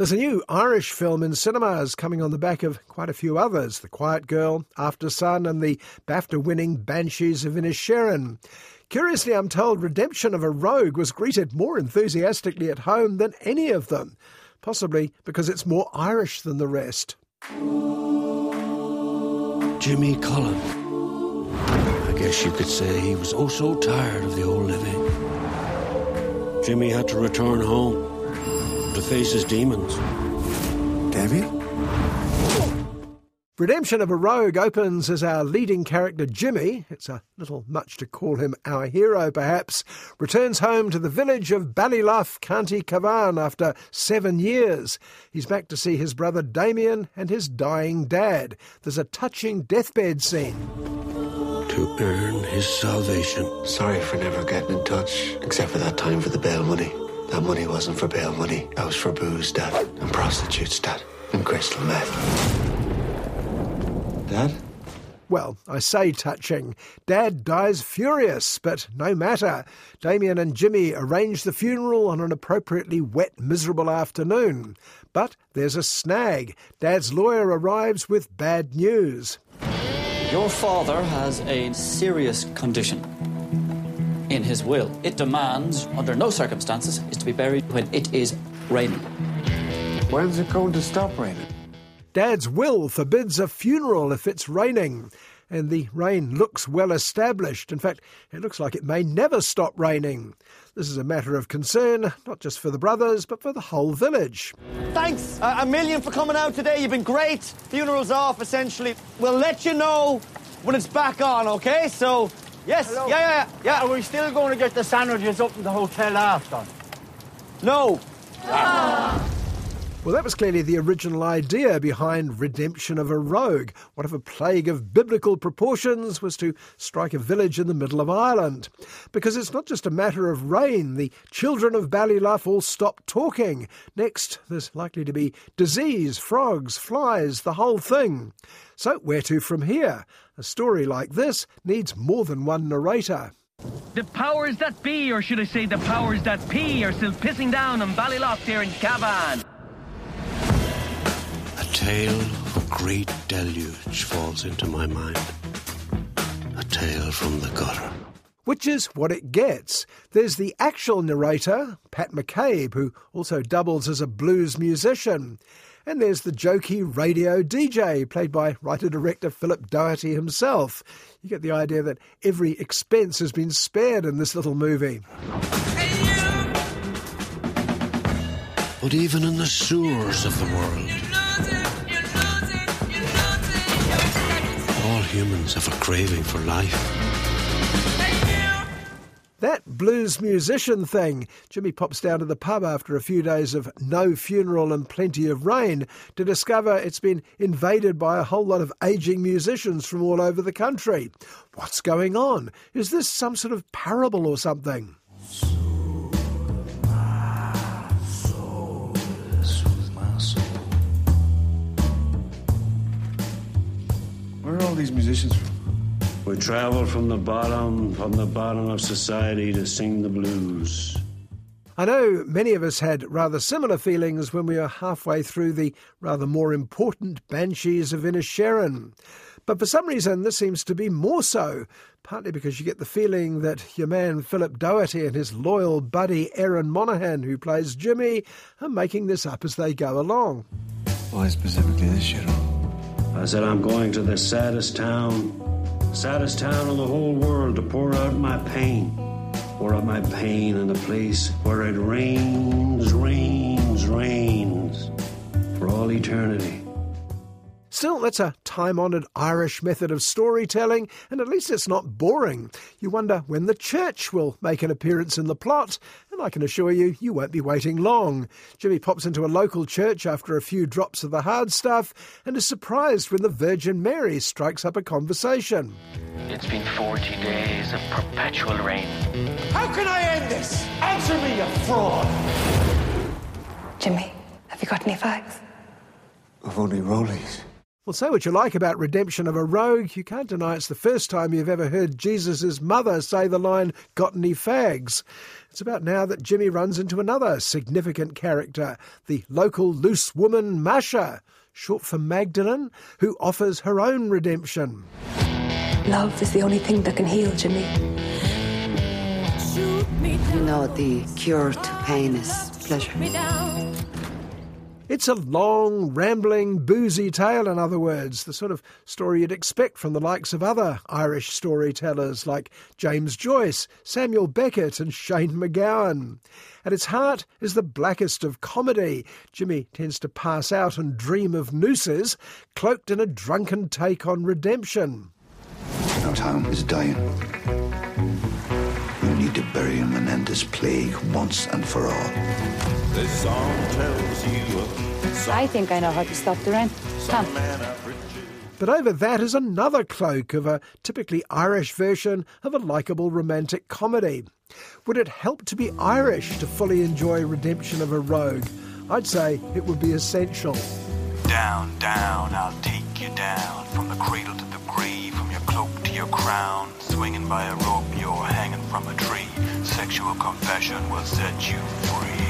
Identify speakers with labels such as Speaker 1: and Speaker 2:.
Speaker 1: There's a new Irish film in cinemas coming on the back of quite a few others The Quiet Girl, After Sun, and the BAFTA winning Banshees of Inisherin. Curiously, I'm told Redemption of a Rogue was greeted more enthusiastically at home than any of them, possibly because it's more Irish than the rest.
Speaker 2: Jimmy Cullen. I guess you could say he was oh so tired of the old living. Jimmy had to return home to face his demons.
Speaker 3: Debbie?
Speaker 1: Redemption of a Rogue opens as our leading character Jimmy, it's a little much to call him our hero perhaps, returns home to the village of Ballyluff, County Cavan after seven years. He's back to see his brother Damien and his dying dad. There's a touching deathbed scene.
Speaker 2: To earn his salvation.
Speaker 3: Sorry for never getting in touch, except for that time for the bail money. That money wasn't for bail money. That was for booze, Dad, and prostitutes, Dad, and crystal meth. Dad?
Speaker 1: Well, I say touching. Dad dies furious, but no matter. Damien and Jimmy arrange the funeral on an appropriately wet, miserable afternoon. But there's a snag. Dad's lawyer arrives with bad news.
Speaker 4: Your father has a serious condition. In his will, it demands, under no circumstances, is to be buried when it is raining.
Speaker 3: When's it going to stop raining?
Speaker 1: Dad's will forbids a funeral if it's raining, and the rain looks well established. In fact, it looks like it may never stop raining. This is a matter of concern, not just for the brothers, but for the whole village.
Speaker 5: Thanks uh, a million for coming out today. You've been great. Funeral's off, essentially. We'll let you know when it's back on, okay? So, yes,
Speaker 6: Hello.
Speaker 5: yeah, yeah, yeah.
Speaker 6: Are we still going to get the sandwiches up in the hotel after?
Speaker 5: No. Ah.
Speaker 1: Well, that was clearly the original idea behind Redemption of a Rogue. What if a plague of biblical proportions was to strike a village in the middle of Ireland? Because it's not just a matter of rain. The children of Ballyluff all stop talking. Next, there's likely to be disease, frogs, flies, the whole thing. So, where to from here? A story like this needs more than one narrator.
Speaker 7: The powers that be, or should I say the powers that pee, are still pissing down on Ballyluff here in Cavan.
Speaker 2: A tale of a great deluge falls into my mind. A tale from the gutter.
Speaker 1: Which is what it gets. There's the actual narrator, Pat McCabe, who also doubles as a blues musician. And there's the jokey radio DJ, played by writer director Philip Doherty himself. You get the idea that every expense has been spared in this little movie.
Speaker 2: But even in the sewers of the world, all humans have a craving for life.
Speaker 1: That blues musician thing. Jimmy pops down to the pub after a few days of no funeral and plenty of rain to discover it's been invaded by a whole lot of aging musicians from all over the country. What's going on? Is this some sort of parable or something?
Speaker 3: These musicians from?
Speaker 2: We travel from the bottom, from the bottom of society to sing the blues.
Speaker 1: I know many of us had rather similar feelings when we were halfway through the rather more important Banshees of Inisherin. But for some reason, this seems to be more so, partly because you get the feeling that your man Philip Doherty and his loyal buddy Aaron Monaghan, who plays Jimmy, are making this up as they go along.
Speaker 3: Why specifically this year?
Speaker 2: I said, I'm going to the saddest town, saddest town in the whole world to pour out my pain. Pour out my pain in a place where it rains, rains, rains for all eternity.
Speaker 1: Still, that's a time honoured Irish method of storytelling, and at least it's not boring. You wonder when the church will make an appearance in the plot, and I can assure you, you won't be waiting long. Jimmy pops into a local church after a few drops of the hard stuff and is surprised when the Virgin Mary strikes up a conversation.
Speaker 7: It's been 40 days of perpetual rain.
Speaker 5: How can I end this? Answer me, you fraud!
Speaker 8: Jimmy, have you got any facts?
Speaker 3: I've only rollies.
Speaker 1: Well, say what you like about redemption of a rogue, you can't deny it's the first time you've ever heard Jesus' mother say the line, Got any fags? It's about now that Jimmy runs into another significant character, the local loose woman Masha, short for Magdalene, who offers her own redemption.
Speaker 8: Love is the only thing that can heal, Jimmy.
Speaker 9: You know, the cure to pain is pleasure.
Speaker 1: It's a long, rambling, boozy tale, in other words, the sort of story you'd expect from the likes of other Irish storytellers like James Joyce, Samuel Beckett, and Shane MacGowan. At its heart is the blackest of comedy. Jimmy tends to pass out and dream of nooses, cloaked in a drunken take on redemption.
Speaker 10: Our town is dying. You need to bury him and end this plague once and for all.
Speaker 11: The song tells you
Speaker 12: I think I know how to stop the rain. Come.
Speaker 1: But over that is another cloak of a typically Irish version of a likeable romantic comedy. Would it help to be Irish to fully enjoy Redemption of a Rogue? I'd say it would be essential.
Speaker 11: Down, down, I'll take you down from the cradle to the grave, from your cloak to your crown, swinging by a rope, you're hanging from a tree. Sexual confession will set you free.